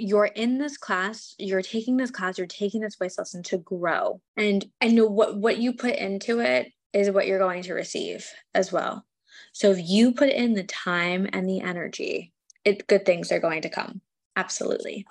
you're in this class, you're taking this class, you're taking this voice lesson to grow. And and know what what you put into it is what you're going to receive as well. So if you put in the time and the energy, it good things are going to come. Absolutely.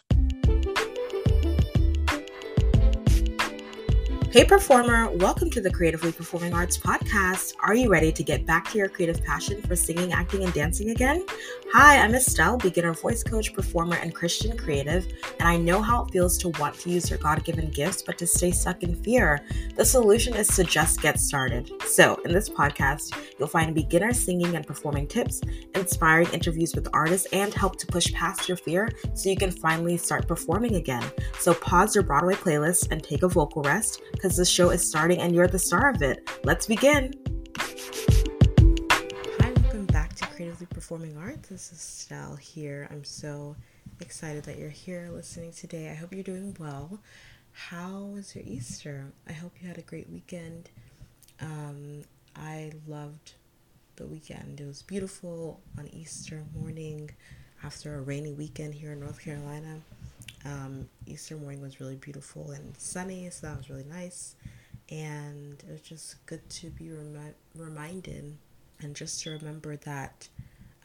Hey, performer, welcome to the Creatively Performing Arts Podcast. Are you ready to get back to your creative passion for singing, acting, and dancing again? Hi, I'm Estelle, beginner voice coach, performer, and Christian creative, and I know how it feels to want to use your God given gifts but to stay stuck in fear. The solution is to just get started. So, in this podcast, you'll find beginner singing and performing tips, inspiring interviews with artists, and help to push past your fear so you can finally start performing again. So, pause your Broadway playlist and take a vocal rest because the show is starting and you're the star of it. Let's begin. Hi, welcome back to Creatively Performing Arts. This is Stell here. I'm so excited that you're here listening today. I hope you're doing well. How was your Easter? I hope you had a great weekend. Um, I loved the weekend. It was beautiful on Easter morning after a rainy weekend here in North Carolina. Um, Easter morning was really beautiful and sunny, so that was really nice. And it was just good to be remi- reminded and just to remember that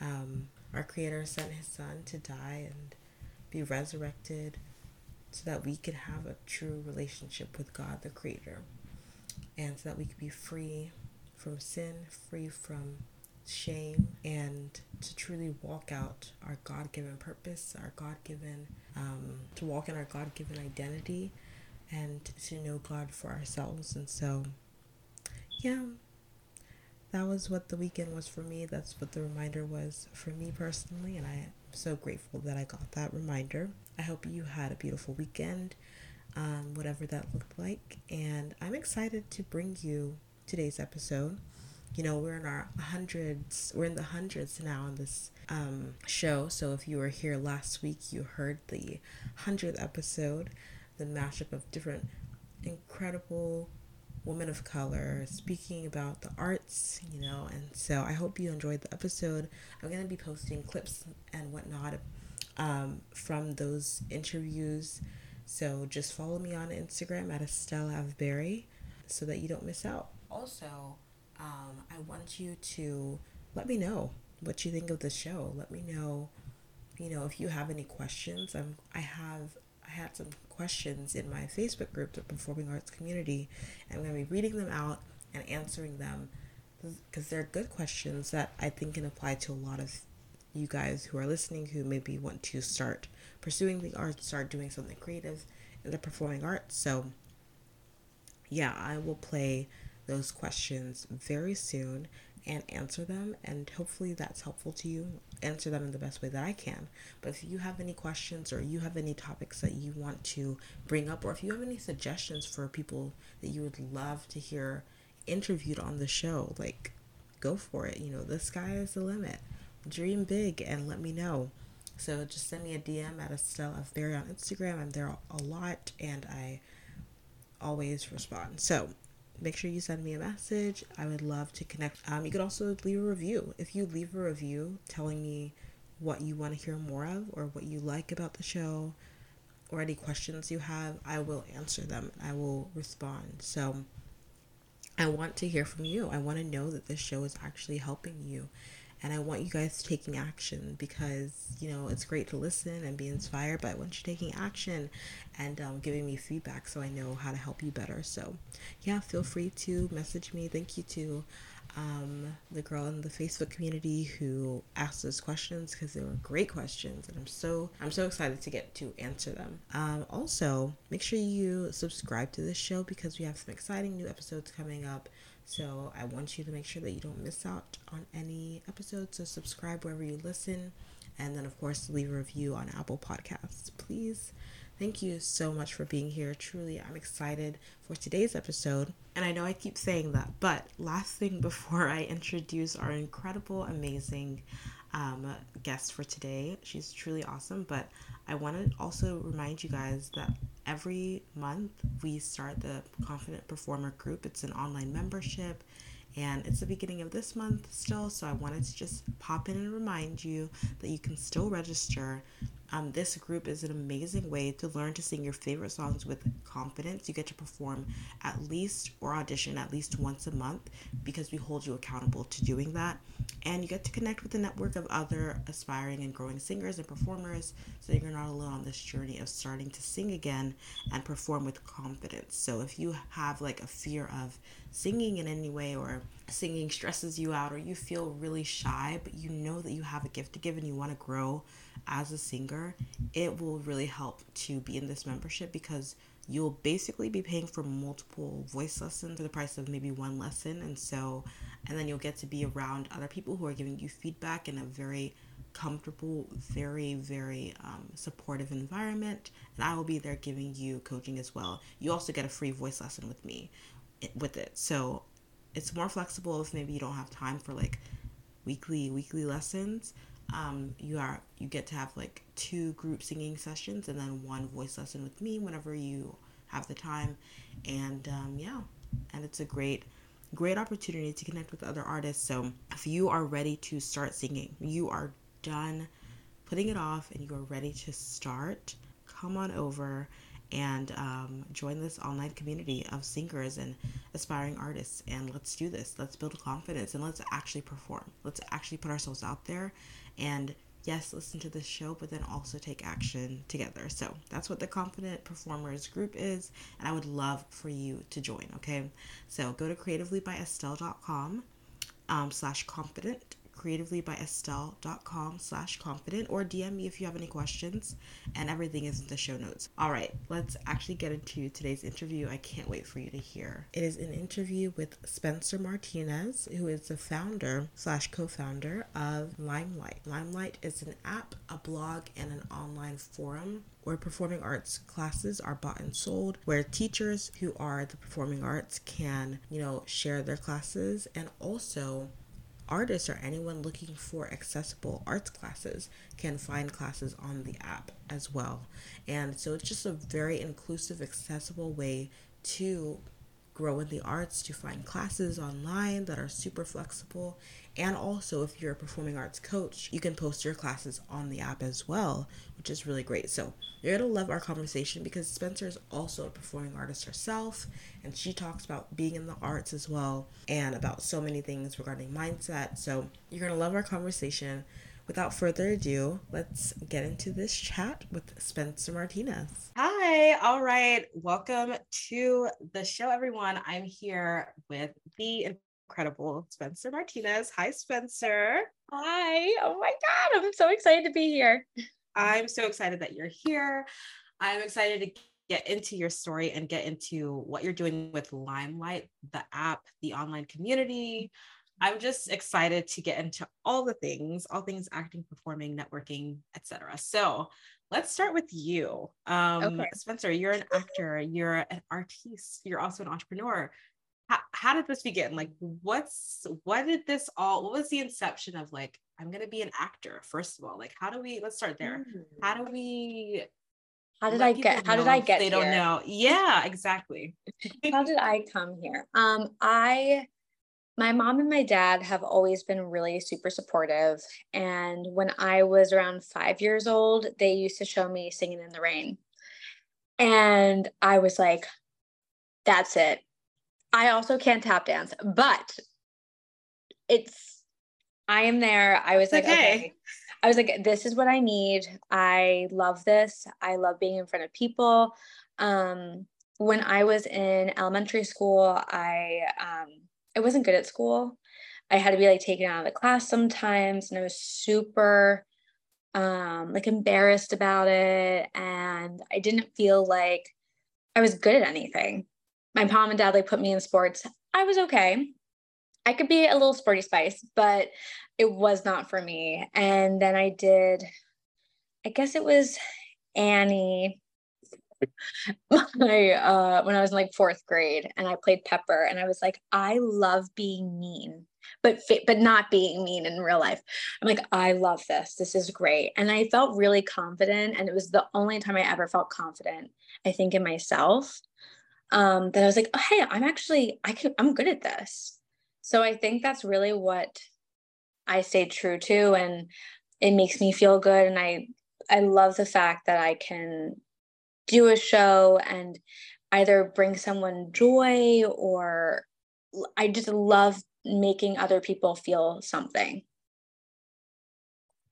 um, our Creator sent His Son to die and be resurrected so that we could have a true relationship with God, the Creator, and so that we could be free from sin, free from shame, and to truly walk out our God given purpose, our God given, um, to walk in our God given identity, and to know God for ourselves. And so, yeah, that was what the weekend was for me. That's what the reminder was for me personally. And I am so grateful that I got that reminder. I hope you had a beautiful weekend, um, whatever that looked like. And I'm excited to bring you today's episode you know we're in our hundreds we're in the hundreds now in this um, show. So if you were here last week you heard the 100th episode the mashup of different incredible women of color speaking about the arts you know and so i hope you enjoyed the episode. I'm going to be posting clips and whatnot um, from those interviews. So just follow me on instagram at estelle avberry so that you don't miss out. Also um, I want you to let me know what you think of the show. Let me know, you know, if you have any questions. I'm, I have I had some questions in my Facebook group, the Performing Arts Community, and I'm going to be reading them out and answering them because they're good questions that I think can apply to a lot of you guys who are listening who maybe want to start pursuing the arts, start doing something creative in the performing arts. So, yeah, I will play those questions very soon and answer them and hopefully that's helpful to you. Answer them in the best way that i can. But if you have any questions or you have any topics that you want to bring up or if you have any suggestions for people that you would love to hear interviewed on the show like go for it. You know the sky is the limit. Dream big and let me know. So just send me a dm at estelle f berry on instagram. I'm there a lot and i always respond. So make sure you send me a message. I would love to connect. Um, you could also leave a review. If you leave a review telling me what you want to hear more of or what you like about the show or any questions you have, I will answer them. I will respond. So I want to hear from you. I want to know that this show is actually helping you and I want you guys taking action because you know it's great to listen and be inspired, but I want you taking action and um, giving me feedback so I know how to help you better. So, yeah, feel free to message me. Thank you to um, the girl in the Facebook community who asked those questions because they were great questions, and I'm so I'm so excited to get to answer them. Um, also, make sure you subscribe to this show because we have some exciting new episodes coming up. So I want you to make sure that you don't miss out on any episodes. So subscribe wherever you listen. And then, of course, leave a review on Apple Podcasts, please. Thank you so much for being here. Truly, I'm excited for today's episode. And I know I keep saying that, but last thing before I introduce our incredible, amazing um, guest for today, she's truly awesome. But I want to also remind you guys that every month we start the Confident Performer group. It's an online membership and it's the beginning of this month still. So I wanted to just pop in and remind you that you can still register Um, this group is an amazing way to learn to sing your favorite songs with confidence. You get to perform at least or audition at least once a month because we hold you accountable to doing that. And you get to connect with a network of other aspiring and growing singers and performers so you're not alone on this journey of starting to sing again and perform with confidence. So if you have like a fear of singing in any way or singing stresses you out or you feel really shy but you know that you have a gift to give and you want to grow as a singer, it will really help to be in this membership because you'll basically be paying for multiple voice lessons for the price of maybe one lesson. And so, and then you'll get to be around other people who are giving you feedback in a very comfortable, very, very um, supportive environment. And I will be there giving you coaching as well. You also get a free voice lesson with me with it. So it's more flexible if maybe you don't have time for like weekly weekly lessons. Um, you are you get to have like two group singing sessions and then one voice lesson with me whenever you have the time. And um, yeah and it's a great great opportunity to connect with other artists. So if you are ready to start singing you are done putting it off and you are ready to start come on over and um, join this online community of singers and aspiring artists. And let's do this. Let's build confidence and let's actually perform. Let's actually put ourselves out there and yes, listen to this show, but then also take action together. So that's what the Confident Performers group is, and I would love for you to join. Okay, so go to creativelybyestelle.com um, slash confident creativelybyestelle.com slash confident or DM me if you have any questions and everything is in the show notes. All right, let's actually get into today's interview. I can't wait for you to hear. It is an interview with Spencer Martinez, who is the founder slash co-founder of Limelight. Limelight is an app, a blog, and an online forum where performing arts classes are bought and sold, where teachers who are the performing arts can, you know, share their classes and also artists or anyone looking for accessible arts classes can find classes on the app as well. And so it's just a very inclusive, accessible way to grow in the arts, to find classes online that are super flexible. And also, if you're a performing arts coach, you can post your classes on the app as well, which is really great. So, you're going to love our conversation because Spencer is also a performing artist herself, and she talks about being in the arts as well and about so many things regarding mindset. So, you're going to love our conversation without further ado, let's get into this chat with Spencer Martinez. Hi, all right. Welcome to the show, everyone. I'm here with the incredible Spencer Martinez. Hi, Spencer. Hi. Oh my God. I'm so excited to be here. I'm so excited that you're here. I'm excited to get into your story and get into what you're doing with Limelight, the app, the online community, I'm just excited to get into all the things, all things acting, performing, networking, etc. So let's start with you. Um, okay. Spencer, you're an actor, you're an artiste, you're also an entrepreneur. How, how did this begin? Like, what's what did this all? What was the inception of like I'm gonna be an actor? First of all, like, how do we? Let's start there. How do we? How did I get? How did I get? They here? don't know. Yeah, exactly. how did I come here? Um, I my mom and my dad have always been really super supportive. And when I was around five years old, they used to show me singing in the rain. And I was like, that's it. I also can't tap dance, but it's, I am there. I was like, okay. okay. I was like, this is what I need. I love this. I love being in front of people. Um, when I was in elementary school, I um, I wasn't good at school. I had to be like taken out of the class sometimes, and I was super um, like embarrassed about it, and I didn't feel like I was good at anything. My mom and dad like put me in sports. I was okay. I could be a little sporty spice, but it was not for me. And then I did, I guess it was Annie my uh when I was in like fourth grade and I played Pepper and I was like, I love being mean, but but not being mean in real life. I'm like, I love this. This is great. And I felt really confident. And it was the only time I ever felt confident, I think, in myself. Um, that I was like, oh, hey, I'm actually, I can, I'm good at this. So I think that's really what I stayed true to. And it makes me feel good. And I I love the fact that I can do a show and either bring someone joy or I just love making other people feel something.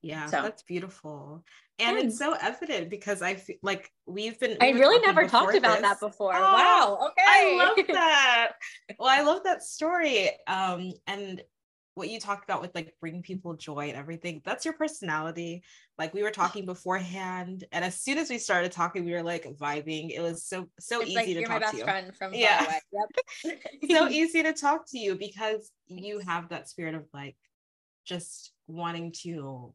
Yeah, so. that's beautiful. And it's so evident because I feel like we've been. We I really never talked about this. that before. Oh, wow. Okay. I love that. well, I love that story. Um, and what you talked about with like bringing people joy and everything that's your personality like we were talking beforehand and as soon as we started talking we were like vibing it was so so it's easy like, to talk to you friend from yeah yep. so easy to talk to you because you have that spirit of like just wanting to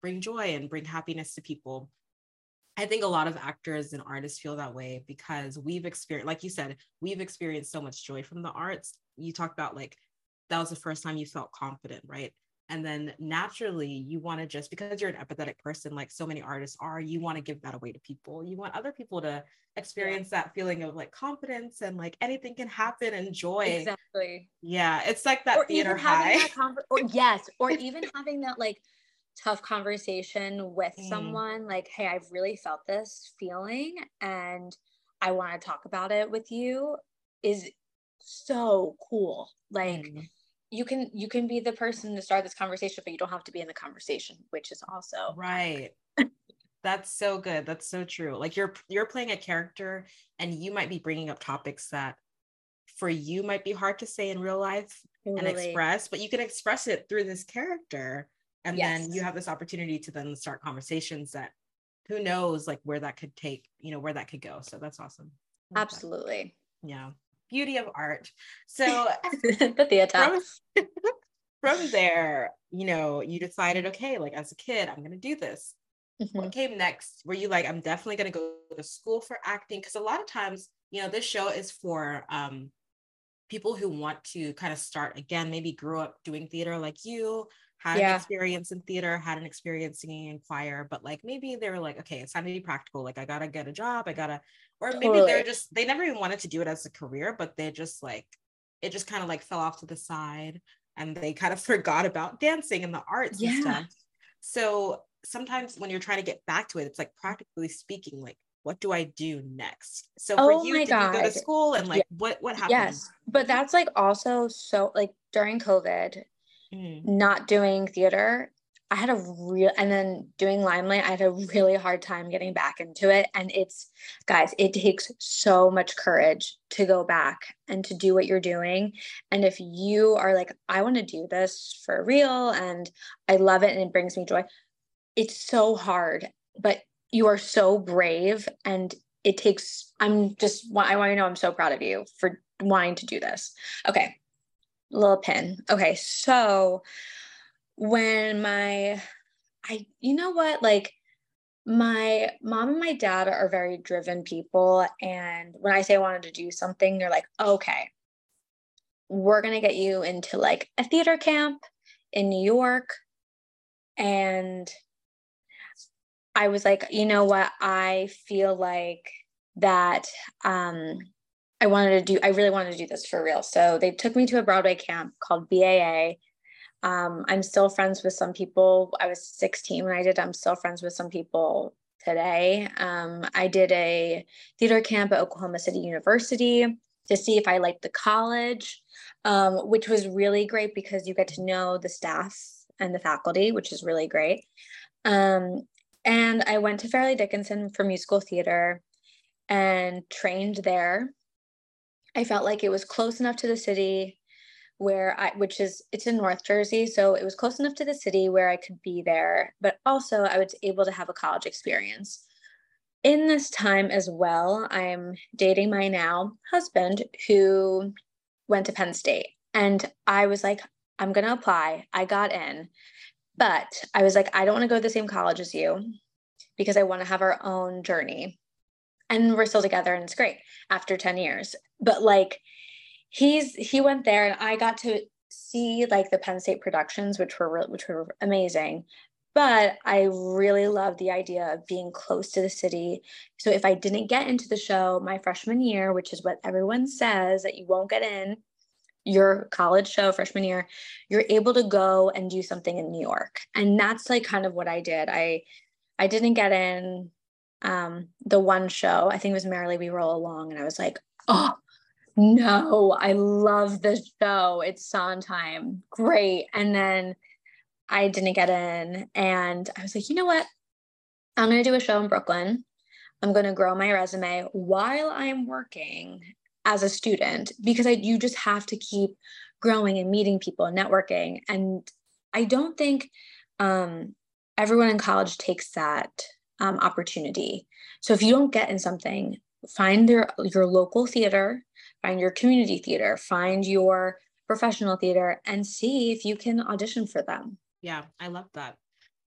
bring joy and bring happiness to people I think a lot of actors and artists feel that way because we've experienced, like you said, we've experienced so much joy from the arts. You talk about like that was the first time you felt confident, right? And then naturally, you want to just because you're an empathetic person, like so many artists are, you want to give that away to people. You want other people to experience yeah. that feeling of like confidence and like anything can happen and joy. Exactly. Yeah, it's like that or theater high. Conver- or yes, or even having that like tough conversation with mm. someone, like, hey, I've really felt this feeling and I want to talk about it with you is so cool. Like. Mm you can you can be the person to start this conversation but you don't have to be in the conversation which is also right that's so good that's so true like you're you're playing a character and you might be bringing up topics that for you might be hard to say in real life totally. and express but you can express it through this character and yes. then you have this opportunity to then start conversations that who knows like where that could take you know where that could go so that's awesome absolutely that. yeah beauty of art. So the theater. From, from there, you know, you decided, okay, like as a kid, I'm gonna do this. Mm-hmm. What came next? Were you like, I'm definitely gonna go to school for acting? Because a lot of times, you know, this show is for um people who want to kind of start again, maybe grew up doing theater like you, had yeah. an experience in theater, had an experience singing in choir, but like maybe they were like, okay, it's time to be practical. Like I gotta get a job, I gotta, or maybe totally. they're just they never even wanted to do it as a career, but they just like it just kind of like fell off to the side and they kind of forgot about dancing and the arts yeah. and stuff. So sometimes when you're trying to get back to it, it's like practically speaking, like what do I do next? So for oh you, did God. you go to school and like yeah. what what happened? Yes, but that's like also so like during COVID, mm. not doing theater, I had a real, and then doing Limelight, I had a really hard time getting back into it. And it's, guys, it takes so much courage to go back and to do what you're doing. And if you are like, I want to do this for real and I love it and it brings me joy, it's so hard, but you are so brave. And it takes, I'm just, I want to know I'm so proud of you for wanting to do this. Okay little pin. Okay, so when my I you know what like my mom and my dad are very driven people and when I say I wanted to do something they're like, "Okay. We're going to get you into like a theater camp in New York." And I was like, "You know what? I feel like that um I wanted to do, I really wanted to do this for real. So they took me to a Broadway camp called BAA. Um, I'm still friends with some people. I was 16 when I did. I'm still friends with some people today. Um, I did a theater camp at Oklahoma City University to see if I liked the college, um, which was really great because you get to know the staff and the faculty, which is really great. Um, and I went to Fairleigh Dickinson for musical theater and trained there I felt like it was close enough to the city where I, which is, it's in North Jersey. So it was close enough to the city where I could be there, but also I was able to have a college experience. In this time as well, I'm dating my now husband who went to Penn State. And I was like, I'm going to apply. I got in. But I was like, I don't want to go to the same college as you because I want to have our own journey and we're still together and it's great after 10 years. But like he's he went there and i got to see like the penn state productions which were which were amazing. But i really love the idea of being close to the city. So if i didn't get into the show my freshman year which is what everyone says that you won't get in your college show freshman year you're able to go and do something in new york. And that's like kind of what i did. I I didn't get in um, the one show. I think it was Merrily We Roll Along, and I was like, oh no, I love this show. It's Sondheim, great. And then I didn't get in, and I was like, you know what? I'm going to do a show in Brooklyn. I'm going to grow my resume while I'm working as a student because I you just have to keep growing and meeting people and networking. And I don't think um, everyone in college takes that um, opportunity. So if you don't get in something, find your your local theater, find your community theater, find your professional theater, and see if you can audition for them. Yeah, I love that.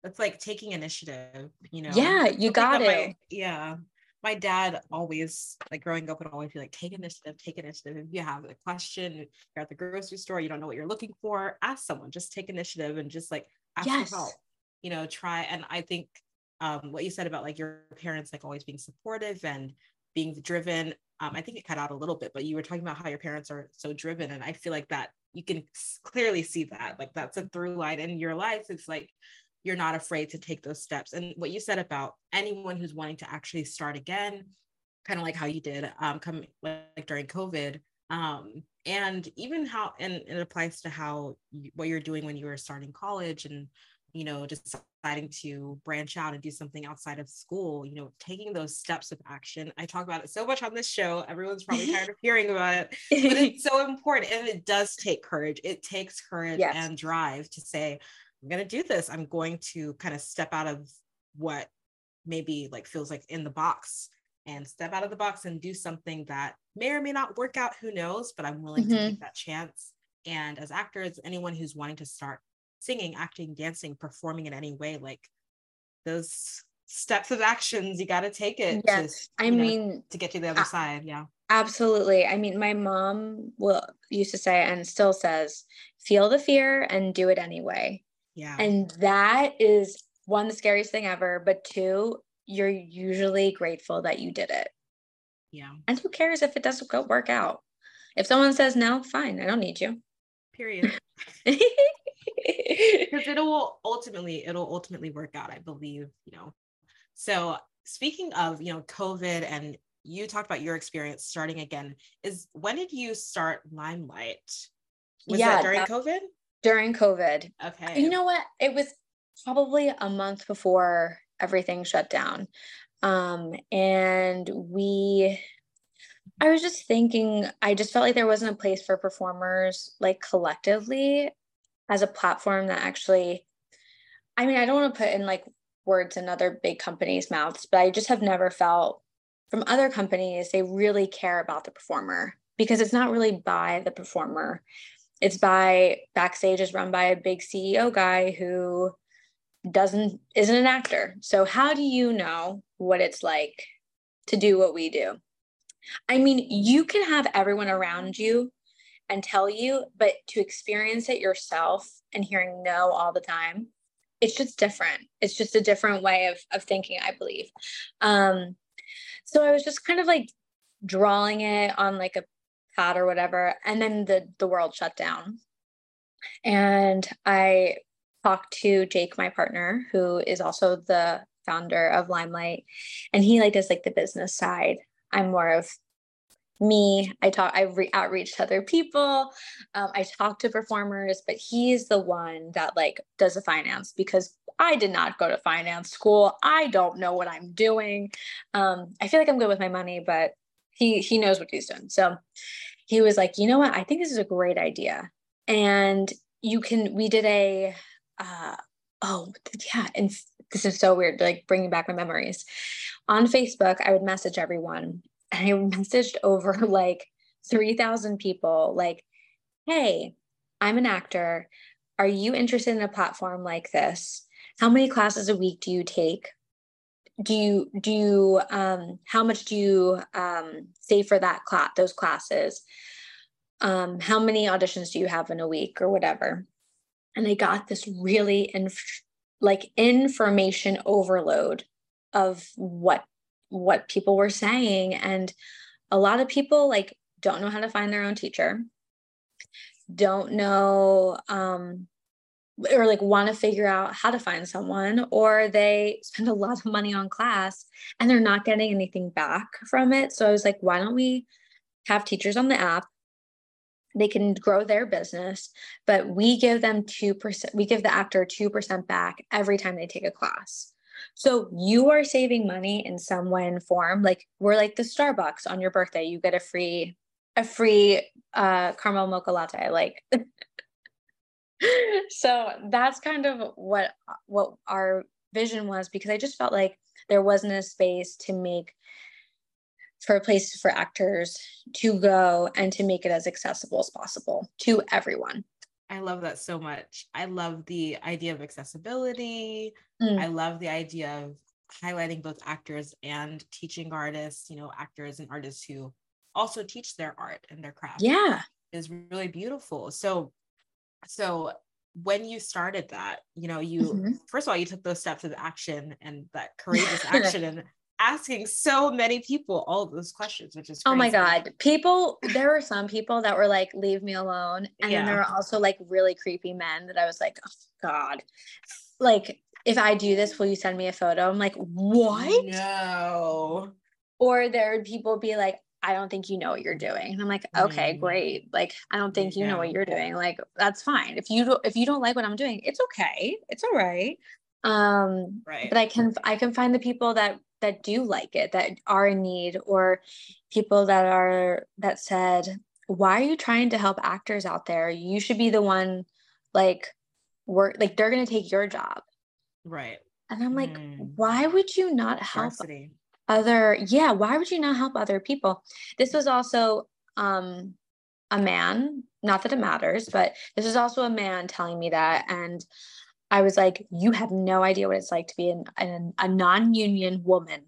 That's like taking initiative, you know. Yeah, you got it. My, yeah. My dad always, like growing up, would always be like, take initiative, take initiative. If you have a question, you're at the grocery store, you don't know what you're looking for, ask someone, just take initiative and just like ask yes. for help, you know, try. And I think um, what you said about like your parents like always being supportive and being driven um, i think it cut out a little bit but you were talking about how your parents are so driven and i feel like that you can clearly see that like that's a through line in your life. It's like you're not afraid to take those steps and what you said about anyone who's wanting to actually start again kind of like how you did um come like during covid um and even how and it applies to how you, what you're doing when you were starting college and you know deciding to branch out and do something outside of school you know taking those steps of action i talk about it so much on this show everyone's probably tired of hearing about it but it's so important and it does take courage it takes courage yes. and drive to say i'm going to do this i'm going to kind of step out of what maybe like feels like in the box and step out of the box and do something that may or may not work out who knows but i'm willing mm-hmm. to take that chance and as actors anyone who's wanting to start singing, acting, dancing, performing in any way, like those steps of actions, you got to take it. Yes. To, I mean, know, to get to the other side. Yeah. Absolutely. I mean, my mom will used to say and still says, feel the fear and do it anyway. Yeah. And that is one, the scariest thing ever, but two, you're usually grateful that you did it. Yeah. And who cares if it doesn't go work out? If someone says no, fine, I don't need you. Period. because it'll ultimately it'll ultimately work out i believe you know. So speaking of you know covid and you talked about your experience starting again is when did you start limelight? Was yeah, that during that, covid? During covid. Okay. You know what? It was probably a month before everything shut down. Um and we I was just thinking, I just felt like there wasn't a place for performers like collectively as a platform that actually i mean i don't want to put in like words in other big companies mouths but i just have never felt from other companies they really care about the performer because it's not really by the performer. It's by backstage is run by a big ceo guy who doesn't isn't an actor. So how do you know what it's like to do what we do? I mean you can have everyone around you and tell you, but to experience it yourself and hearing no all the time, it's just different. It's just a different way of, of thinking, I believe. Um, so I was just kind of like drawing it on like a pad or whatever. And then the, the world shut down. And I talked to Jake, my partner, who is also the founder of Limelight. And he like does like the business side. I'm more of me i talk i re- outreach to other people um, i talk to performers but he's the one that like does the finance because i did not go to finance school. I don't know what i'm doing. Um, i feel like i'm good with my money but he he knows what he's doing. So he was like you know what? I think this is a great idea. And you can we did a uh, oh yeah and this is so weird like bringing back my memories. On facebook i would message everyone and I messaged over like 3,000 people, like, hey, I'm an actor. Are you interested in a platform like this? How many classes a week do you take? Do you do you um how much do you um save for that class those classes? Um, how many auditions do you have in a week or whatever? And I got this really inf- like information overload of what what people were saying and a lot of people like don't know how to find their own teacher don't know um or like want to figure out how to find someone or they spend a lot of money on class and they're not getting anything back from it. So i was like why don't we have teachers on the app? They can grow their business but we give them 2% we give the actor 2% back every time they take a class so you are saving money in some way and form like we're like the starbucks on your birthday you get a free a free uh caramel mocha latte like so that's kind of what what our vision was because I just felt like there wasn't a space to make for a place for actors to go and to make it as accessible as possible to everyone. I love that so much. I love the idea of accessibility. Mm. I love the idea of highlighting both actors and teaching artists, you know, actors and artists who also teach their art and their craft. Yeah. Is really beautiful. So so when you started that you know you mm-hmm. first of all you took those steps of action and that courageous action and asking so many people all those questions which is crazy. oh my god people there were some people that were like leave me alone and yeah. then there were also like really creepy men that i was like oh god like if i do this will you send me a photo i'm like what no or there would people be like I don't think you know what you're doing. And I'm like, okay, mm. great. Like, I don't think you yeah. know what you're doing. Like, that's fine. If you don't, if you don't like what I'm doing, it's okay. It's all right. Um, right. but I can, I can find the people that, that do like it, that are in need or people that are, that said, why are you trying to help actors out there? You should be the one like work, like they're going to take your job. Right. And I'm like, mm. why would you not help? Varsity other yeah why would you not help other people this was also um a man not that it matters but this is also a man telling me that and i was like you have no idea what it's like to be an, an, a non-union woman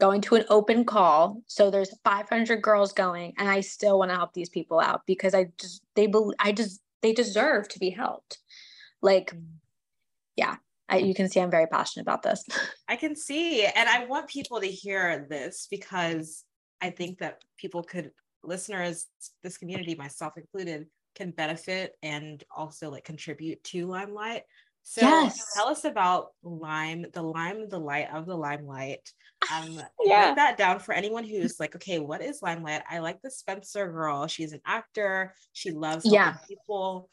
going to an open call so there's 500 girls going and i still want to help these people out because i just they believe i just they deserve to be helped like mm. yeah I, you can see I'm very passionate about this. I can see. And I want people to hear this because I think that people could, listeners, this community, myself included, can benefit and also like contribute to Limelight. So yes. tell us about Lime, the Lime, the light of the Limelight. Um, yeah. that down for anyone who's like, okay, what is Limelight? I like the Spencer girl. She's an actor. She loves yeah. people.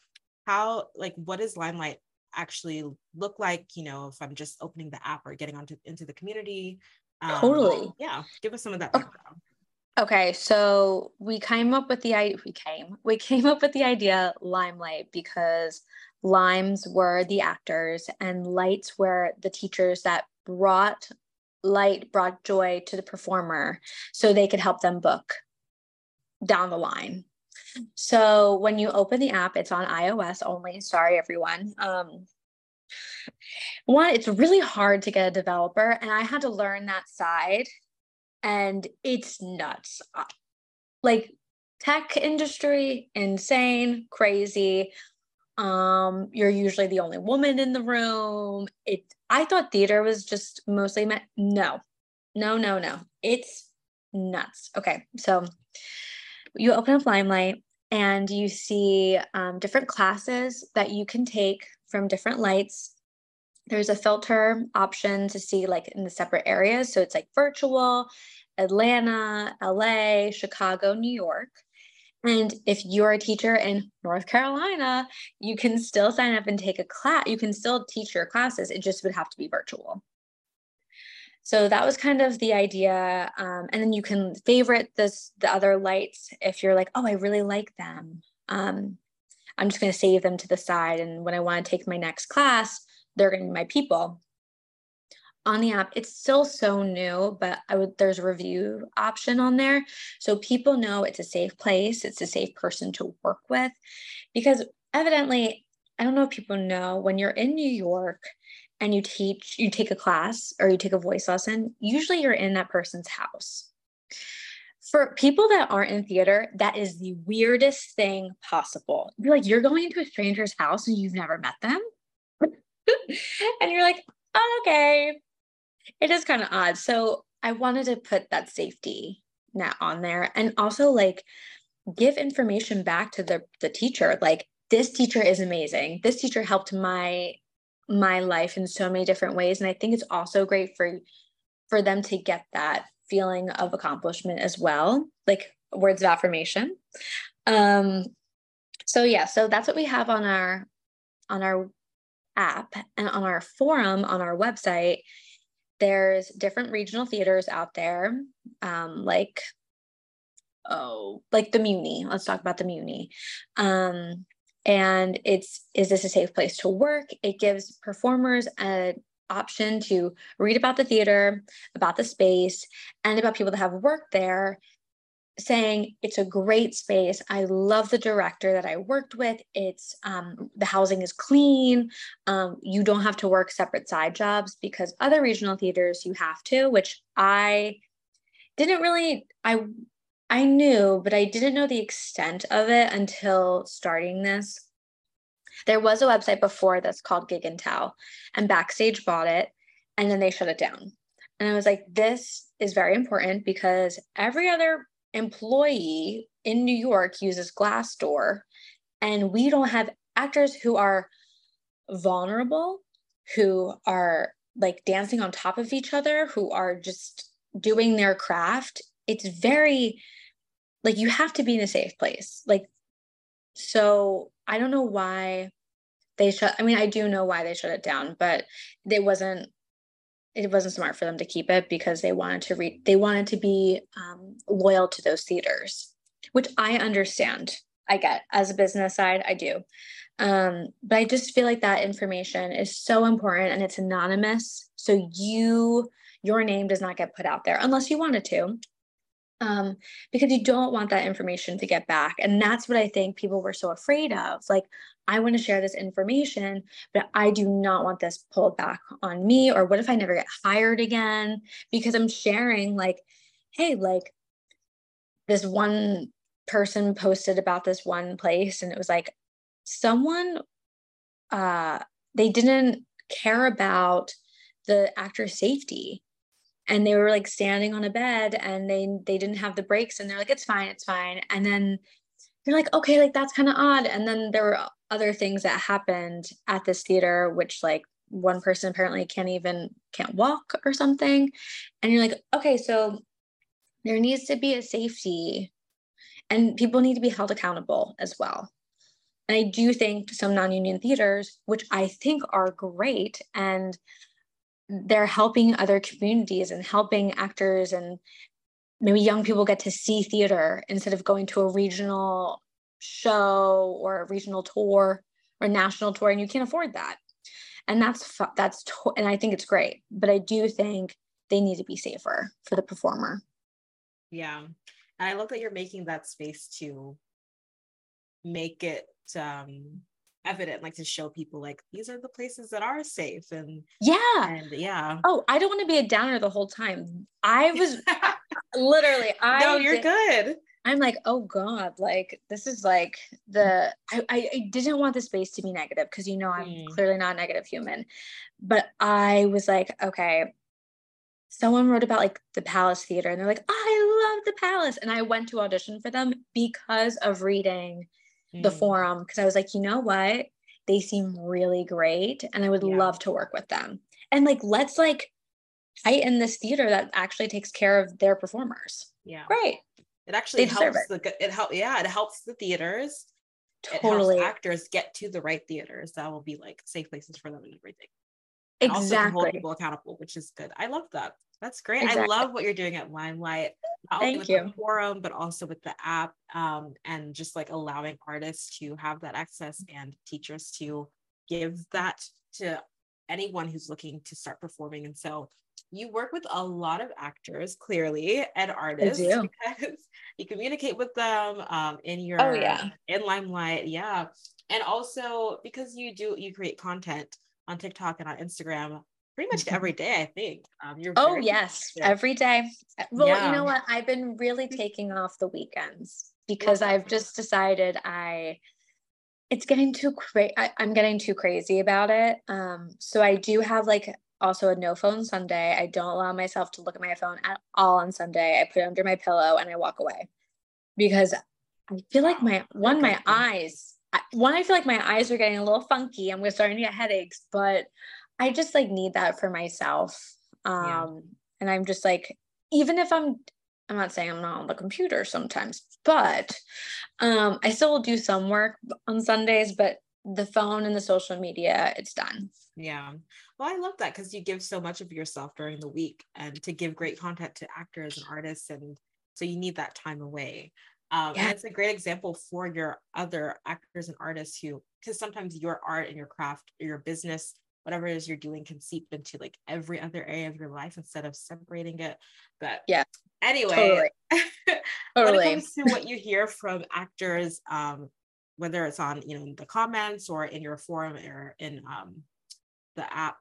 How, like, what is Limelight actually look like you know if i'm just opening the app or getting onto into the community um, totally yeah give us some of that background okay so we came up with the idea we came we came up with the idea limelight because limes were the actors and lights were the teachers that brought light brought joy to the performer so they could help them book down the line so when you open the app, it's on iOS only. Sorry, everyone. Um, one, it's really hard to get a developer, and I had to learn that side, and it's nuts. Uh, like tech industry, insane, crazy. Um, you're usually the only woman in the room. It. I thought theater was just mostly met. No, no, no, no. It's nuts. Okay, so you open up Limelight and you see um, different classes that you can take from different lights. There's a filter option to see like in the separate areas. So it's like virtual, Atlanta, LA, Chicago, New York. And if you're a teacher in North Carolina, you can still sign up and take a class. You can still teach your classes. It just would have to be virtual. So that was kind of the idea. Um, and then you can favorite this the other lights if you're like, oh, I really like them. Um, I'm just going to save them to the side. And when I want to take my next class, they're going to be my people. On the app, it's still so new, but I would there's a review option on there. So people know it's a safe place, it's a safe person to work with. Because evidently, I don't know if people know when you're in New York and you teach, you take a class or you take a voice lesson, usually you're in that person's house. For people that aren't in theater, that is the weirdest thing possible. You're like, you're going into a stranger's house and you've never met them. and you're like, oh, okay. It is kind of odd. So I wanted to put that safety net on there and also like give information back to the, the teacher. Like, this teacher is amazing. This teacher helped my my life in so many different ways and I think it's also great for for them to get that feeling of accomplishment as well, like words of affirmation. Um so yeah, so that's what we have on our on our app and on our forum on our website. There's different regional theaters out there, um, like oh, like the Muny. Let's talk about the Muny. Um, and it's is this a safe place to work? It gives performers a option to read about the theater, about the space, and about people that have worked there saying it's a great space. I love the director that I worked with. It's um, the housing is clean. Um, you don't have to work separate side jobs because other regional theaters you have to, which I didn't really. I I knew, but I didn't know the extent of it until starting this. There was a website before this called Gig and Tell, and Backstage bought it, and then they shut it down. And I was like, this is very important because every other employee in New York uses Glassdoor, and we don't have actors who are vulnerable, who are like dancing on top of each other, who are just doing their craft. It's very like you have to be in a safe place. Like, so I don't know why they shut. I mean, I do know why they shut it down, but it wasn't it wasn't smart for them to keep it because they wanted to read they wanted to be um, loyal to those theaters which i understand. I get as a business side i do. Um, but i just feel like that information is so important and it's anonymous. So you your name does not get put out there unless you wanted to um, because you don't want that information to get back. And that's what I think people were so afraid of. Like, I want to share this information, but I do not want this pulled back on me. Or what if I never get hired again? Because I'm sharing, like, hey, like this one person posted about this one place, and it was like someone, uh, they didn't care about the actor's safety and they were like standing on a bed and they they didn't have the brakes and they're like it's fine it's fine. And then you're like okay like that's kind of odd. And then there were other things that happened at this theater which like one person apparently can't even can't walk or something. And you're like okay so there needs to be a safety and people need to be held accountable as well. And i do think some non-union theaters which i think are great and they're helping other communities and helping actors and maybe young people get to see theater instead of going to a regional show or a regional tour or national tour and you can't afford that. And that's that's and i think it's great but i do think they need to be safer for the performer. Yeah. And i love that you're making that space to make it um evident like to show people like these are the places that are safe and yeah. and yeah. Oh i don't want to be a downer the whole time. I was literally i no you're did, good. I'm like oh god like this is like the i i, didn't want the space to be negative because you know i'm mm. clearly not a negative human. But i was like okay. Someone wrote about like the palace theater and they're like i love the palace. And i went to audition for them because of reading mm. the forum because I was like, you know what? They seem really great and I would yeah. love to work with them. And like, let's like heighten this theater that actually takes care of their performers. Yeah. Great. It actually they helps it. the it help yeah, it helps the theaters. Totally. actors get to the right theaters that will be like safe places for them and everything. And exactly. hold people accountable, which is good. I love that. That's great. Exactly. I love what you're doing at Limelight, not only with you. the forum, but also with the app um, and just like allowing artists to have that access and teachers to give that to anyone who's looking to start performing. And so you work with a lot of actors clearly and artists because you communicate with them um, in your oh yeah in limelight yeah and also because you do you create content on tiktok and on instagram pretty much every day, I think. Um, you're oh yes, every day. Well, yeah. you know what? I've been really taking off the weekends because I've just decided I it's getting too crazy. I'm getting too crazy about it. Um, so I do have like also a no phone Sunday. I don't allow myself to look at my phone at all on Sunday. I put it under my pillow and I walk away because I feel like my one, my eyes one, I feel like my eyes are getting a little funky. I'm starting to get headaches, but I just like need that for myself. Um, yeah. and I'm just like, even if I'm, I'm not saying I'm not on the computer sometimes, but um, I still will do some work on Sundays, but the phone and the social media, it's done. Yeah. Well, I love that because you give so much of yourself during the week and to give great content to actors and artists. And so you need that time away. Um, yeah. And it's a great example for your other actors and artists who, because sometimes your art and your craft or your business, whatever it is you're doing, can seep into like every other area of your life instead of separating it. But yeah. Anyway, totally. when it comes to what you hear from actors, um, whether it's on you know the comments or in your forum or in um, the app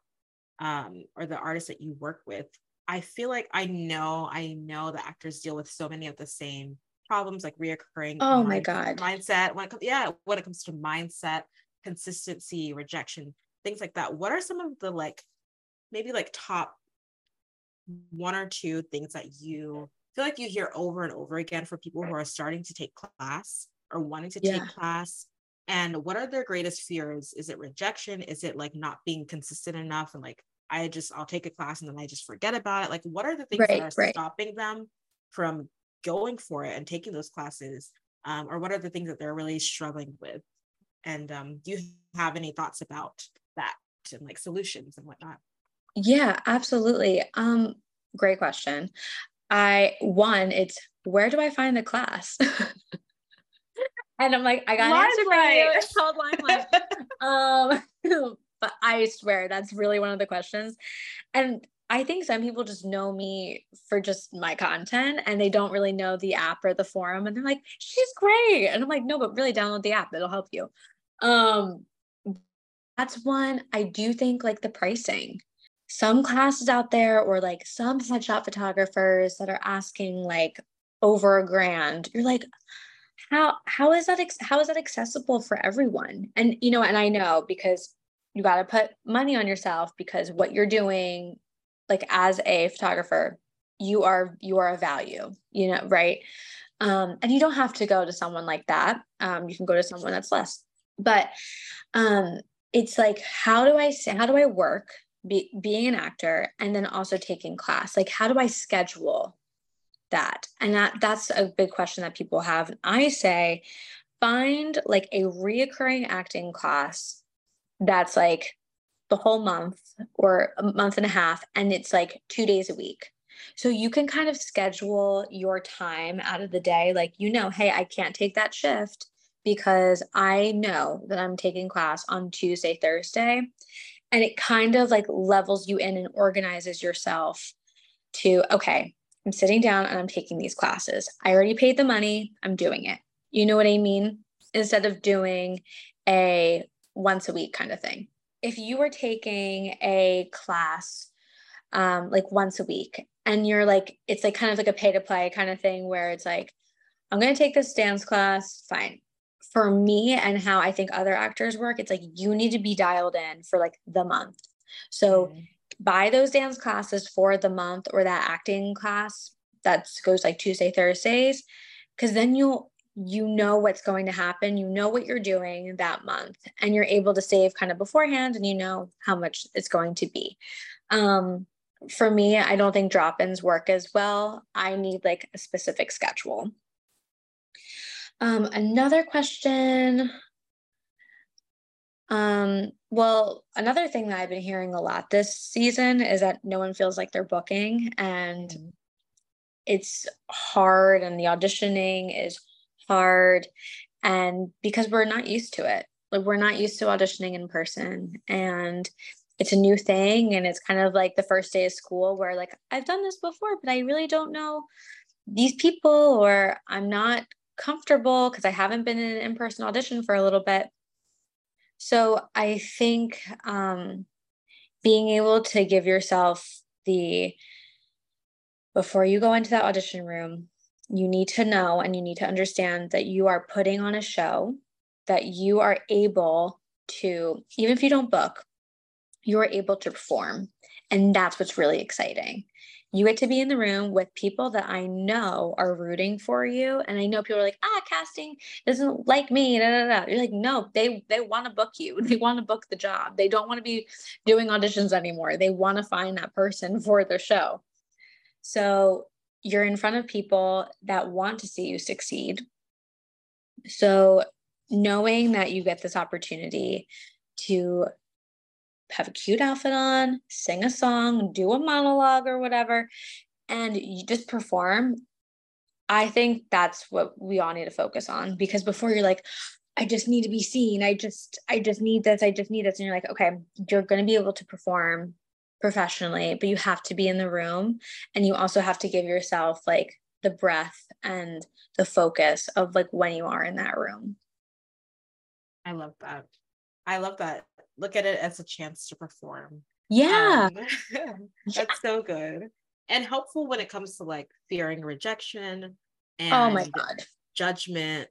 um, or the artists that you work with, I feel like I know I know the actors deal with so many of the same problems like reoccurring oh my god mindset when it comes yeah when it comes to mindset consistency rejection things like that. What are some of the like maybe like top one or two things that you feel like you hear over and over again for people who are starting to take class or wanting to yeah. take class? And what are their greatest fears? Is it rejection? Is it like not being consistent enough? And like i just i'll take a class and then i just forget about it. Like what are the things right, that are right. stopping them from going for it and taking those classes? Um, or what are the things that they're really struggling with? And um, do you have any thoughts about that and like solutions and whatnot. Yeah absolutely. Um great question. I one it's where do i find the class? And i'm like i got an answer for you. it's called limelight um but i swear that's really one of the questions. And I think some people just know me for just my content and they don't really know the app or the forum. And they're like, she's great. And I'm like, no, but really download the app. It'll help you. Um, that's one. I do think like the pricing. Some classes out there or like some headshot photographers that are asking like over a grand. You're like, how how is that how is that accessible for everyone? And you know, and I know because you got to put money on yourself because what you're doing like as a photographer you are you are a value you know right um, and you don't have to go to someone like that um, you can go to someone that's less but um, it's like how do i say how do i work be, being an actor and then also taking class like how do i schedule that and that that's a big question that people have i say find like a reoccurring acting class that's like the whole month or a month and a half, and it's like two days a week. So you can kind of schedule your time out of the day. Like, you know, hey, I can't take that shift because I know that I'm taking class on Tuesday, Thursday. And it kind of like levels you in and organizes yourself to, okay, I'm sitting down and I'm taking these classes. I already paid the money, I'm doing it. You know what I mean? Instead of doing a once a week kind of thing if you were taking a class um, like once a week and you're like it's like kind of like a pay to play kind of thing where it's like i'm going to take this dance class fine for me and how i think other actors work it's like you need to be dialed in for like the month so mm-hmm. buy those dance classes for the month or that acting class that goes like tuesday thursdays because then you'll you know what's going to happen, you know what you're doing that month, and you're able to save kind of beforehand and you know how much it's going to be. Um, for me, I don't think drop ins work as well. I need like a specific schedule. Um, another question. Um, well, another thing that I've been hearing a lot this season is that no one feels like they're booking and mm-hmm. it's hard and the auditioning is hard and because we're not used to it like we're not used to auditioning in person and it's a new thing and it's kind of like the first day of school where like I've done this before but I really don't know these people or I'm not comfortable because I haven't been in an in-person audition for a little bit so I think um being able to give yourself the before you go into that audition room you need to know and you need to understand that you are putting on a show, that you are able to, even if you don't book, you are able to perform. And that's what's really exciting You get to be in the room with people that I know are rooting for you. And I know people are like, ah, casting doesn't like me. Da, da, da. You're like, no, they they want to book you. They want to book the job. They don't want to be doing auditions anymore. They want to find that person for their show. So you're in front of people that want to see you succeed. So knowing that you get this opportunity to have a cute outfit on, sing a song, do a monologue or whatever, and you just perform. I think that's what we all need to focus on because before you're like, I just need to be seen. I just, I just need this. I just need this. And you're like, okay, you're going to be able to perform professionally, but you have to be in the room and you also have to give yourself like the breath and the focus of like when you are in that room. I love that. I love that. Look at it as a chance to perform. Yeah. Um, that's so good. And helpful when it comes to like fearing rejection and oh my God. judgment,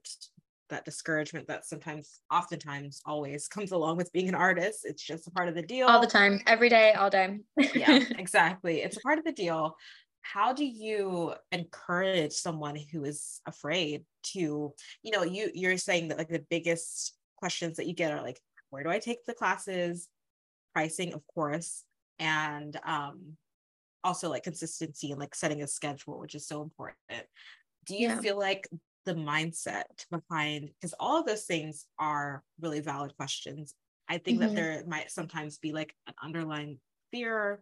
that discouragement that sometimes, oftentimes, always comes along with being an artist. It's just a part of the deal. All the time, every day, all day. yeah, exactly. It's a part of the deal. How do you encourage someone who is afraid to, you know, you you're saying that like the biggest questions that you get are like, where do I take the classes? Pricing, of course, and um also like consistency and like setting a schedule, which is so important. Do you yeah. feel like the mindset behind because all of those things are really valid questions. I think mm-hmm. that there might sometimes be like an underlying fear,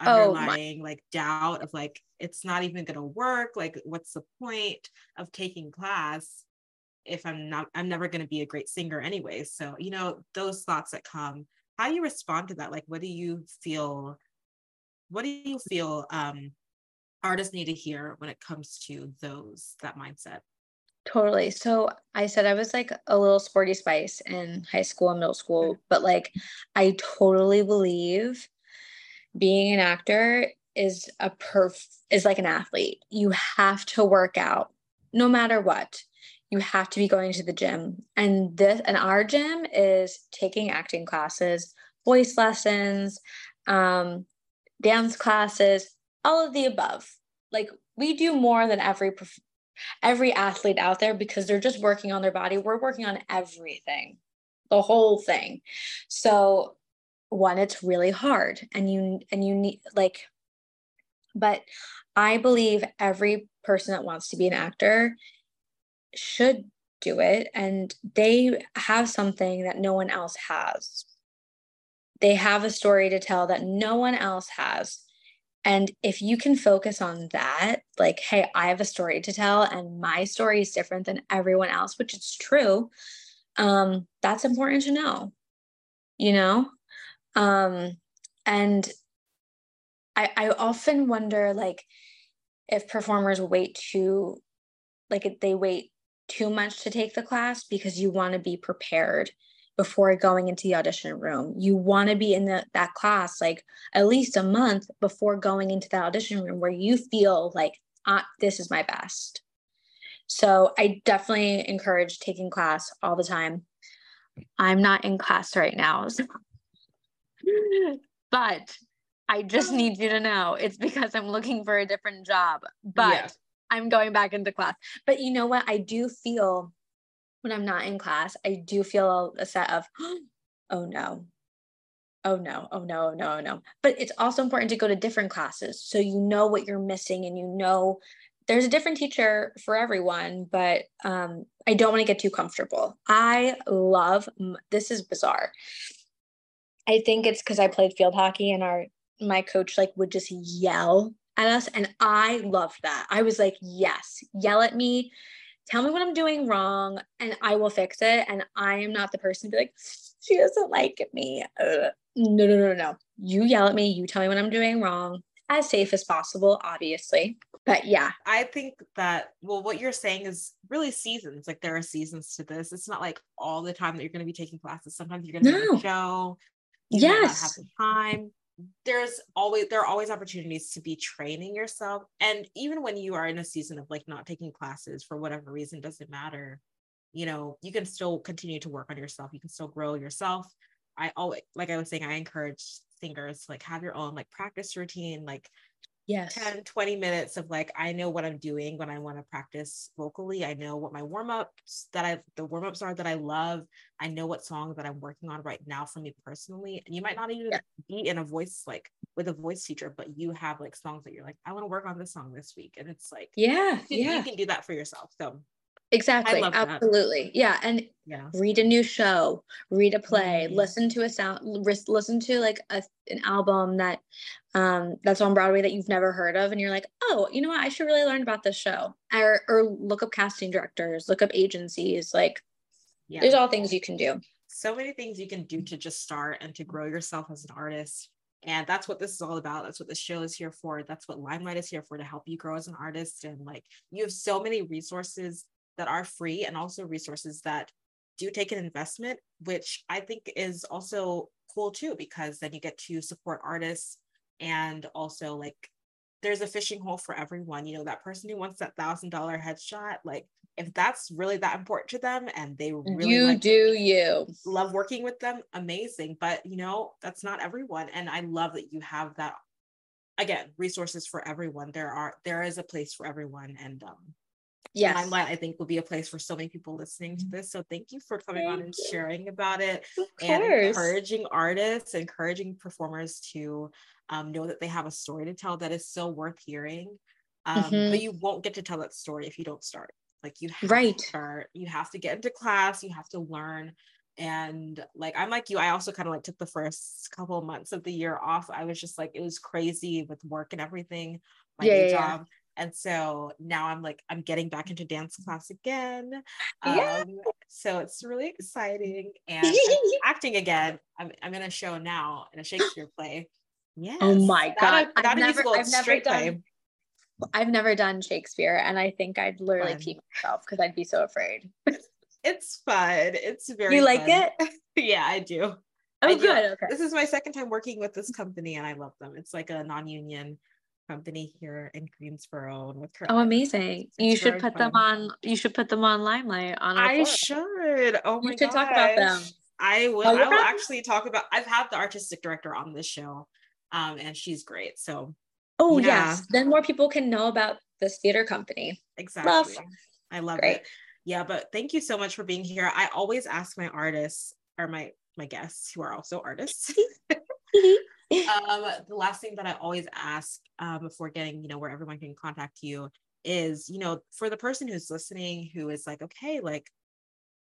underlying oh, like doubt of like it's not even going to work. Like, what's the point of taking class if I'm not? I'm never going to be a great singer anyway. So you know those thoughts that come. How do you respond to that? Like, what do you feel? What do you feel um, artists need to hear when it comes to those that mindset? Totally. So I said I was like a little sporty spice in high school and middle school, but like I totally believe being an actor is a perf is like an athlete. You have to work out no matter what. You have to be going to the gym. And this and our gym is taking acting classes, voice lessons, um, dance classes, all of the above. Like we do more than every every athlete out there because they're just working on their body. We're working on everything, the whole thing. So one, it's really hard and you and you need like, but I believe every person that wants to be an actor should do it and they have something that no one else has. They have a story to tell that no one else has. And if you can focus on that, like, hey, I have a story to tell and my story is different than everyone else, which is true, um, that's important to know, you know? Um, and I, I often wonder, like, if performers wait too, like, they wait too much to take the class because you want to be prepared before going into the audition room. You want to be in the, that class like at least a month before going into the audition room where you feel like ah, this is my best. So I definitely encourage taking class all the time. I'm not in class right now. So. but I just need you to know it's because I'm looking for a different job. But yeah. I'm going back into class. But you know what? I do feel when I'm not in class, I do feel a set of, oh no, oh no, oh no, oh no, oh no. But it's also important to go to different classes so you know what you're missing and you know there's a different teacher for everyone, but um, I don't want to get too comfortable. I love this is bizarre. I think it's because I played field hockey and our my coach like would just yell at us and I loved that. I was like, yes, yell at me tell me what I'm doing wrong and I will fix it. And I am not the person to be like, she doesn't like me. Uh, no, no, no, no. You yell at me, you tell me what I'm doing wrong, as safe as possible, obviously. But yeah. I think that, well, what you're saying is really seasons. Like there are seasons to this. It's not like all the time that you're going to be taking classes. Sometimes you're going to no. show. You yes. have the time there's always there are always opportunities to be training yourself. And even when you are in a season of like not taking classes for whatever reason doesn't matter. You know you can still continue to work on yourself. You can still grow yourself. I always like i was saying i encourage singers like have your own like practice routine like yes. 10 20 minutes of like i know what i'm doing when i want to practice vocally. I know what my warm-ups that i the warm-ups are that i love. I know what song that i'm working on right now for me personally. And you might not even yeah. be in a voice like with a voice teacher but you have like songs that you're like i want to work on this song this week. And it's like yeah you, yeah. you can do that for yourself so Exactly. Absolutely. That. Yeah. And yeah. read a new show, read a play, mm-hmm. listen to a sound, listen to like a, an album that um, that's on Broadway that you've never heard of. And you're like, oh, you know what? I should really learn about this show or, or look up casting directors, look up agencies. Like yeah. there's all things you can do. So many things you can do to just start and to grow yourself as an artist. And that's what this is all about. That's what this show is here for. That's what Limelight is here for to help you grow as an artist. And like you have so many resources that are free and also resources that do take an investment, which I think is also cool too, because then you get to support artists and also like there's a fishing hole for everyone. You know, that person who wants that thousand dollar headshot, like if that's really that important to them and they really you like, do you love working with them, amazing. But you know, that's not everyone. And I love that you have that again, resources for everyone. There are there is a place for everyone. And um yes. Limelight, I think, will be a place for so many people listening to this. So thank you for coming thank on and you. sharing about it and encouraging artists, encouraging performers to um, know that they have a story to tell that is so worth hearing. Um, mm-hmm. But you won't get to tell that story if you don't start. Like you have right. to start, you have to get into class, you have to learn. And like I'm like you, I also kind of like took the first couple of months of the year off. I was just like, it was crazy with work and everything, my yeah, day yeah, job. Yeah and so now i'm like i'm getting back into dance class again yeah. Um, so it's really exciting and acting again I'm, I'm in a show now in a shakespeare play yeah oh my god I've, never, I've never done play. I've never done Shakespeare and I think I'd literally pee myself because I'd be so afraid. it's fun. It's very You like fun. it? yeah, I do. Oh I good. Do. Okay. This is my second time working with this company and I love them. It's like a non-union company here in Greensboro and with her. Oh, amazing! You should put fun. them on. You should put them on Limelight. On I should. Oh my! You should gosh. talk about them. I will. I will actually talk about. I've had the artistic director on this show, um, and she's great. So. Oh yeah. yes, then more people can know about this theater company. Exactly. Love. I love great. it. Yeah, but thank you so much for being here. I always ask my artists or my my guests who are also artists um, the last thing that I always ask um, before getting, you know, where everyone can contact you is, you know, for the person who's listening who is like, okay, like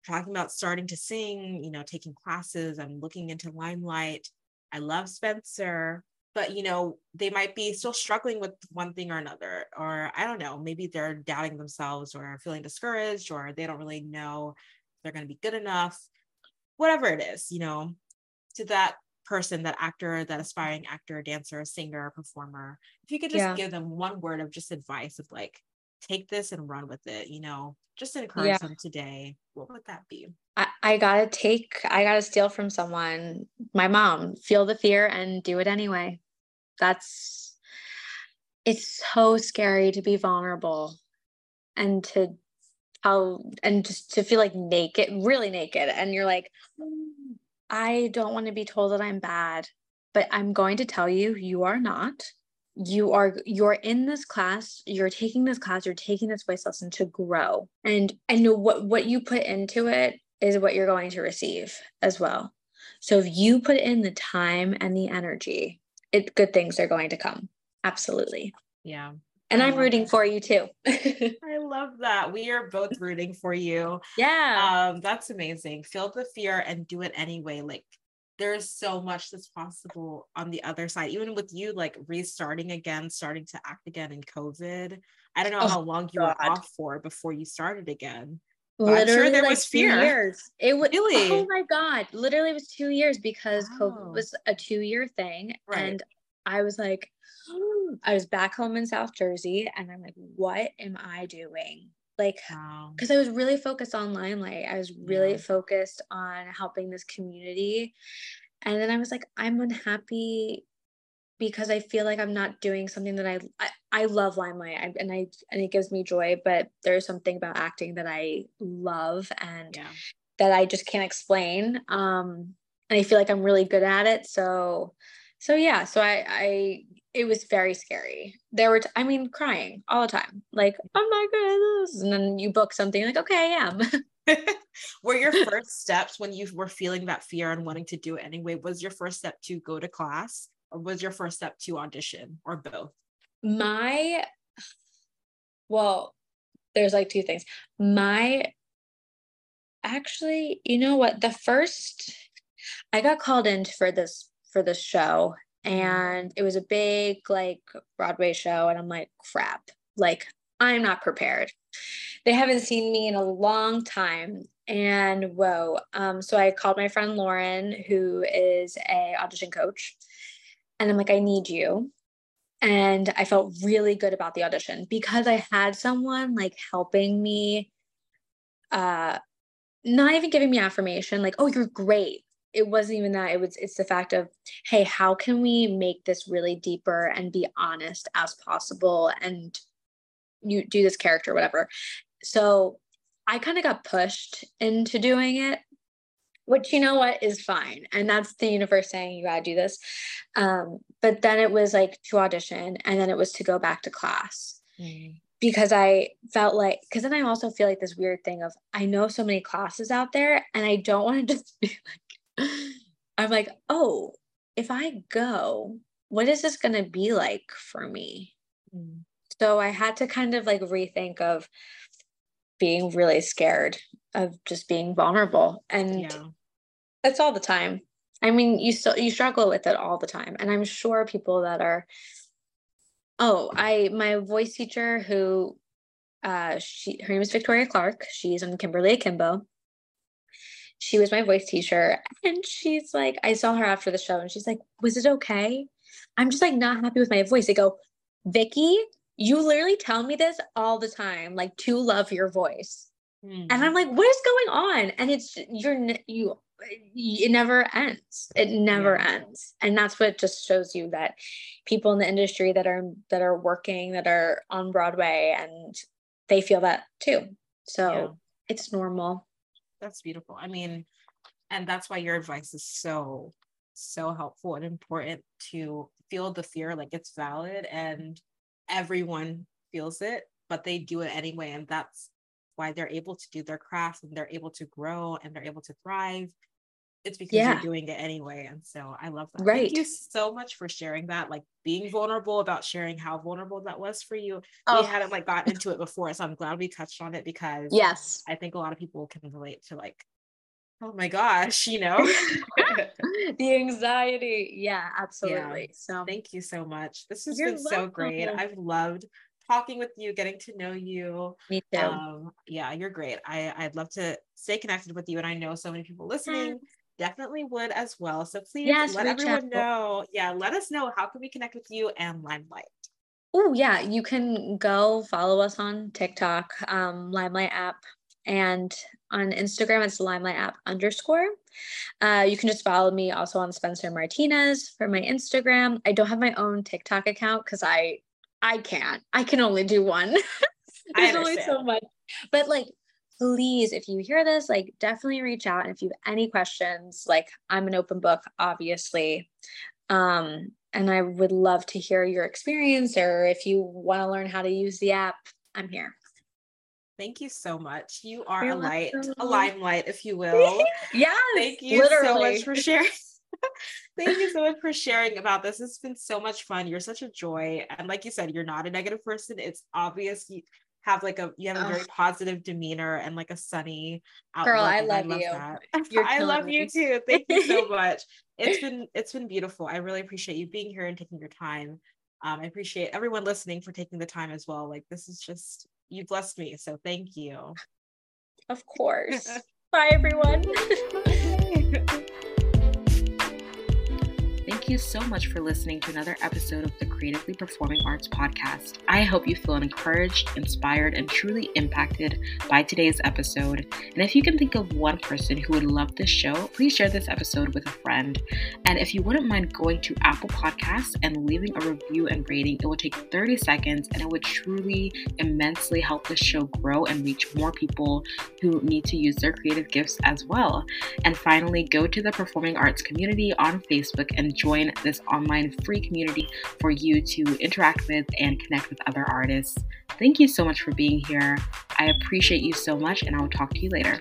talking about starting to sing, you know, taking classes, I'm looking into Limelight. I love Spencer, but you know, they might be still struggling with one thing or another, or I don't know, maybe they're doubting themselves or feeling discouraged, or they don't really know they're going to be good enough, whatever it is, you know, to that person, that actor, that aspiring actor, dancer, singer, performer, if you could just yeah. give them one word of just advice of like, take this and run with it, you know, just encourage yeah. them today, what would that be? I, I gotta take, I gotta steal from someone, my mom, feel the fear and do it anyway. That's, it's so scary to be vulnerable and to how and just to feel like naked really naked and you're like I don't want to be told that I'm bad, but I'm going to tell you, you are not. You are you're in this class, you're taking this class, you're taking this voice lesson to grow. And I know what what you put into it is what you're going to receive as well. So if you put in the time and the energy, it good things are going to come. Absolutely. Yeah. And I'm rooting for you too. I love that. We are both rooting for you. Yeah. Um, that's amazing. Feel the fear and do it anyway. Like there's so much that's possible on the other side. Even with you like restarting again, starting to act again in COVID. I don't know oh, how long you God. were off for before you started again. Literally, sure there like was fear. Years. It was really. Oh my god! Literally, it was two years because wow. COVID was a two-year thing, right. and I was like, I was back home in South Jersey and I'm like, what am I doing? Like, because wow. I was really focused on Limelight. I was really yeah. focused on helping this community. And then I was like, I'm unhappy because I feel like I'm not doing something that I I, I love Limelight I, and I and it gives me joy, but there's something about acting that I love and yeah. that I just can't explain. Um, and I feel like I'm really good at it. So, so yeah, so I I it was very scary. There were, t- I mean, crying all the time. Like, oh my goodness. And then you book something like, okay, I am. were your first steps when you were feeling that fear and wanting to do it anyway? Was your first step to go to class or was your first step to audition or both? My, well, there's like two things. My, actually, you know what? The first, I got called in for this for this show. And it was a big like Broadway show and I'm like crap. Like I'm not prepared. They haven't seen me in a long time and whoa. Um so I called my friend Lauren who is a audition coach and I'm like I need you. And I felt really good about the audition because I had someone like helping me uh not even giving me affirmation like oh you're great it wasn't even that it was it's the fact of hey how can we make this really deeper and be honest as possible and you do this character whatever. So i kind of got pushed into doing it which you know what is fine. And that's the universe saying you gotta do this. Um, but then it was like to audition and then it was to go back to class. Mm. because i felt like because then i also feel like this weird thing of i know so many classes out there and i don't want to just be like I'm like, oh, if I go, what is this going to be like for me? Mm. So I had to kind of like rethink of being really scared of just being vulnerable. And yeah. that's all the time. I mean, you still you struggle with it all the time. And I'm sure people that are oh, I my voice teacher who uh she her name is Victoria Clark. She's on Kimberly Akimbo she was my voice teacher and she's like i saw her after the show and she's like was it okay? I'm just like not happy with my voice. They go vicky you literally tell me this all the time like to love your voice. Mm. and i'm like what is going on? And it's you're you it never ends. It never yeah. ends. And that's what just shows you that people in the industry that are that are working that are on broadway and they feel that too. So yeah. it's normal that's beautiful. I mean, and that's why your advice is so so helpful and important to feel the fear like it's valid and everyone feels it but they do it anyway and that's why they're able to do their craft and they're able to grow and they're able to thrive it's because yeah. you're doing it anyway and so i love that right thank you so much for sharing that like being vulnerable about sharing how vulnerable that was for you oh. we hadn't like gotten into it before so i'm glad we touched on it because yes i think a lot of people can relate to like oh my gosh, you know, the anxiety. Yeah, absolutely. Yeah. So thank you so much. This has You're been welcome. so great. I've loved talking with you, getting to know you. Me too. Um, yeah, you're great. I, I'd love to stay connected with you. And I know so many people listening definitely would as well. So please yes, let everyone know. Yeah, let us know how can we connect with you and Limelight. Oh yeah, you can go follow us on TikTok, um, Limelight app, and on Instagram, it's Limelight app underscore. Uh, you can just follow me also on Spencer Martinez for my Instagram. I don't have my own TikTok account because I I can't. I can only do one. There's only so much. But like please if you hear this like definitely reach out and if you have any questions like i'm an open book obviously um and i would love to hear your experience or if you want to learn how to use the app i'm here Thank you so much. You are You're a light, welcome. a limelight, if you will. yeah. Thank you literally. so much for sharing. Thank you so much for sharing about this. It's been so much fun. You're such a joy. And like you said, you're not a negative person. It's obvious you have like a you have a very positive demeanor and like a sunny outlook. Girl, I love, I love you. That. I love me. you too. Thank you so much. It's been it's been beautiful. I really appreciate you being here and taking your time. Um, I appreciate everyone listening for taking the time as well. Like this is just you blessed me. So thank you. Of course. Bye, everyone. You so much for listening to another episode of the Creatively Performing Arts Podcast. I hope you feel encouraged, inspired, and truly impacted by today's episode. And if you can think of one person who would love this show, please share this episode with a friend. And if you wouldn't mind going to Apple Podcasts and leaving a review and rating, it will take 30 seconds and it would truly immensely help this show grow and reach more people who need to use their creative gifts as well. And finally, go to the performing arts community on Facebook and join join this online free community for you to interact with and connect with other artists. Thank you so much for being here. I appreciate you so much, and I will talk to you later.